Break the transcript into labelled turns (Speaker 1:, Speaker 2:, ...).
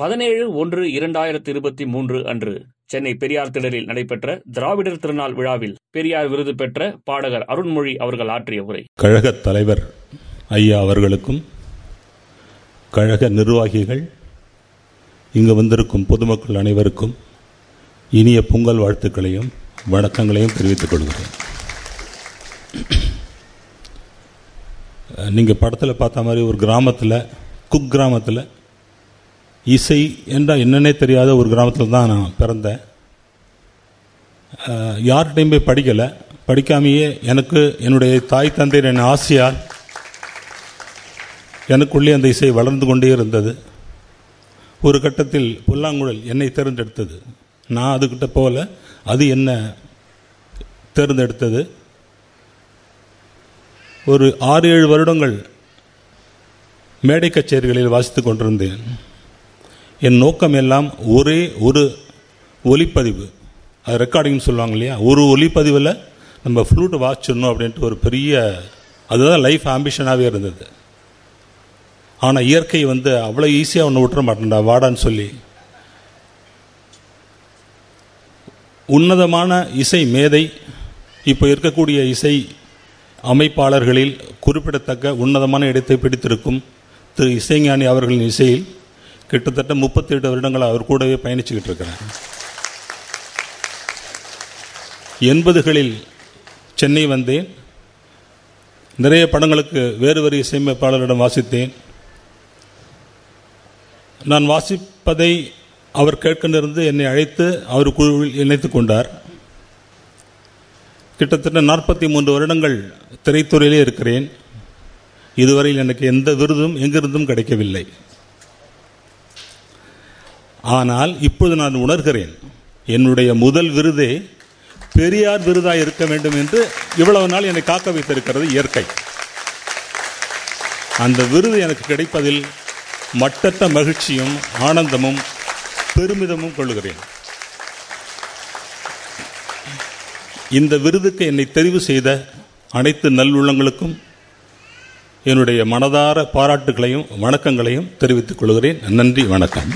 Speaker 1: பதினேழு ஒன்று இரண்டாயிரத்தி இருபத்தி மூன்று அன்று சென்னை பெரியார் திடலில் நடைபெற்ற திராவிடர் திருநாள் விழாவில் பெரியார் விருது பெற்ற பாடகர் அருண்மொழி அவர்கள் ஆற்றிய உரை.
Speaker 2: கழக தலைவர் ஐயா அவர்களுக்கும் கழக நிர்வாகிகள் இங்கு வந்திருக்கும் பொதுமக்கள் அனைவருக்கும் இனிய பொங்கல் வாழ்த்துக்களையும் வணக்கங்களையும் தெரிவித்துக் கொள்கிறேன். நீங்கள் படத்தில் பார்த்த மாதிரி ஒரு கிராமத்தில் குக் கிராமத்தில் இசை என்றால் என்னன்னே தெரியாத ஒரு கிராமத்தில் தான் நான் பிறந்தேன். யார்கிட்டையும் போய் படிக்கலை. படிக்காமையே எனக்கு என்னுடைய தாய் தந்தையின் என் ஆசையால் எனக்குள்ளே அந்த இசை வளர்ந்து கொண்டே இருந்தது. ஒரு கட்டத்தில் புல்லாங்குழல் என்னை தேர்ந்தெடுத்தது. நான் அதுக்கிட்ட போகல. அது என்ன தேர்ந்தெடுத்தது. ஒரு ஆறு ஏழு வருடங்கள் மேடை கச்சேரிகளில் வாசித்துக் கொண்டிருந்தேன். என் நோக்கம் எல்லாம் ஒரே ஒரு ஒலிப்பதிவு. அது ரெக்கார்டிங்னு சொல்லுவாங்க இல்லையா? ஒரு ஒலிப்பதிவில் நம்ம ஃப்ளூட் வாசிச்சிடணும் அப்படின்ட்டு ஒரு பெரிய அதுதான் லைஃப் ஆம்பிஷனாகவே இருந்தது. ஆனால் இயற்கை வந்து அவ்வளோ ஈஸியாக ஒன்று விட்டுற மாட்டேன்டா வாடான்னு சொல்லி. உன்னதமான இசை மேதை இப்போ இருக்கக்கூடிய இசை அமைப்பாளர்களில் குறிப்பிடத்தக்க உன்னதமான இடத்தை பிடித்திருக்கும் திரு இசைஞானி அவர்களின் இசையில் கிட்டத்தட்ட முப்பத்தி எட்டு வருடங்கள் அவர் கூடவே பயணிச்சுக்கிட்டு இருக்கிறார். எண்பதுகளில் சென்னை வந்தேன். நிறைய படங்களுக்கு வேறு வேறு இசையமைப்பாளரிடம் வாசித்தேன். நான் வாசிப்பதை அவர் கேட்கின்றிருந்து என்னை அழைத்து அவர் குழுவில் இணைத்துக் கொண்டார். கிட்டத்தட்ட நாற்பத்தி மூன்று வருடங்கள் திரைத்துறையிலே இருக்கிறேன். இதுவரையில் எனக்கு எந்த விருதும் எங்கிருந்தும் கிடைக்கவில்லை. ஆனால் இப்பொழுது நான் உணர்கிறேன் என்னுடைய முதல் விருதே பெரியார் விருதாக இருக்க வேண்டும் என்று இவ்வளவு நாள் என்னை காக்க வைத்திருக்கிறது இயற்கை. அந்த விருது எனக்கு கிடைப்பதில் மட்டற்ற மகிழ்ச்சியும் ஆனந்தமும் பெருமிதமும் கொள்கிறேன் இந்த விருதுக்கு என்னை தெரிவு செய்த அனைத்து நல்லுள்ளங்களுக்கும் என்னுடைய மனதார பாராட்டுகளையும் வணக்கங்களையும் தெரிவித்துக் கொள்கிறேன். நன்றி வணக்கம்.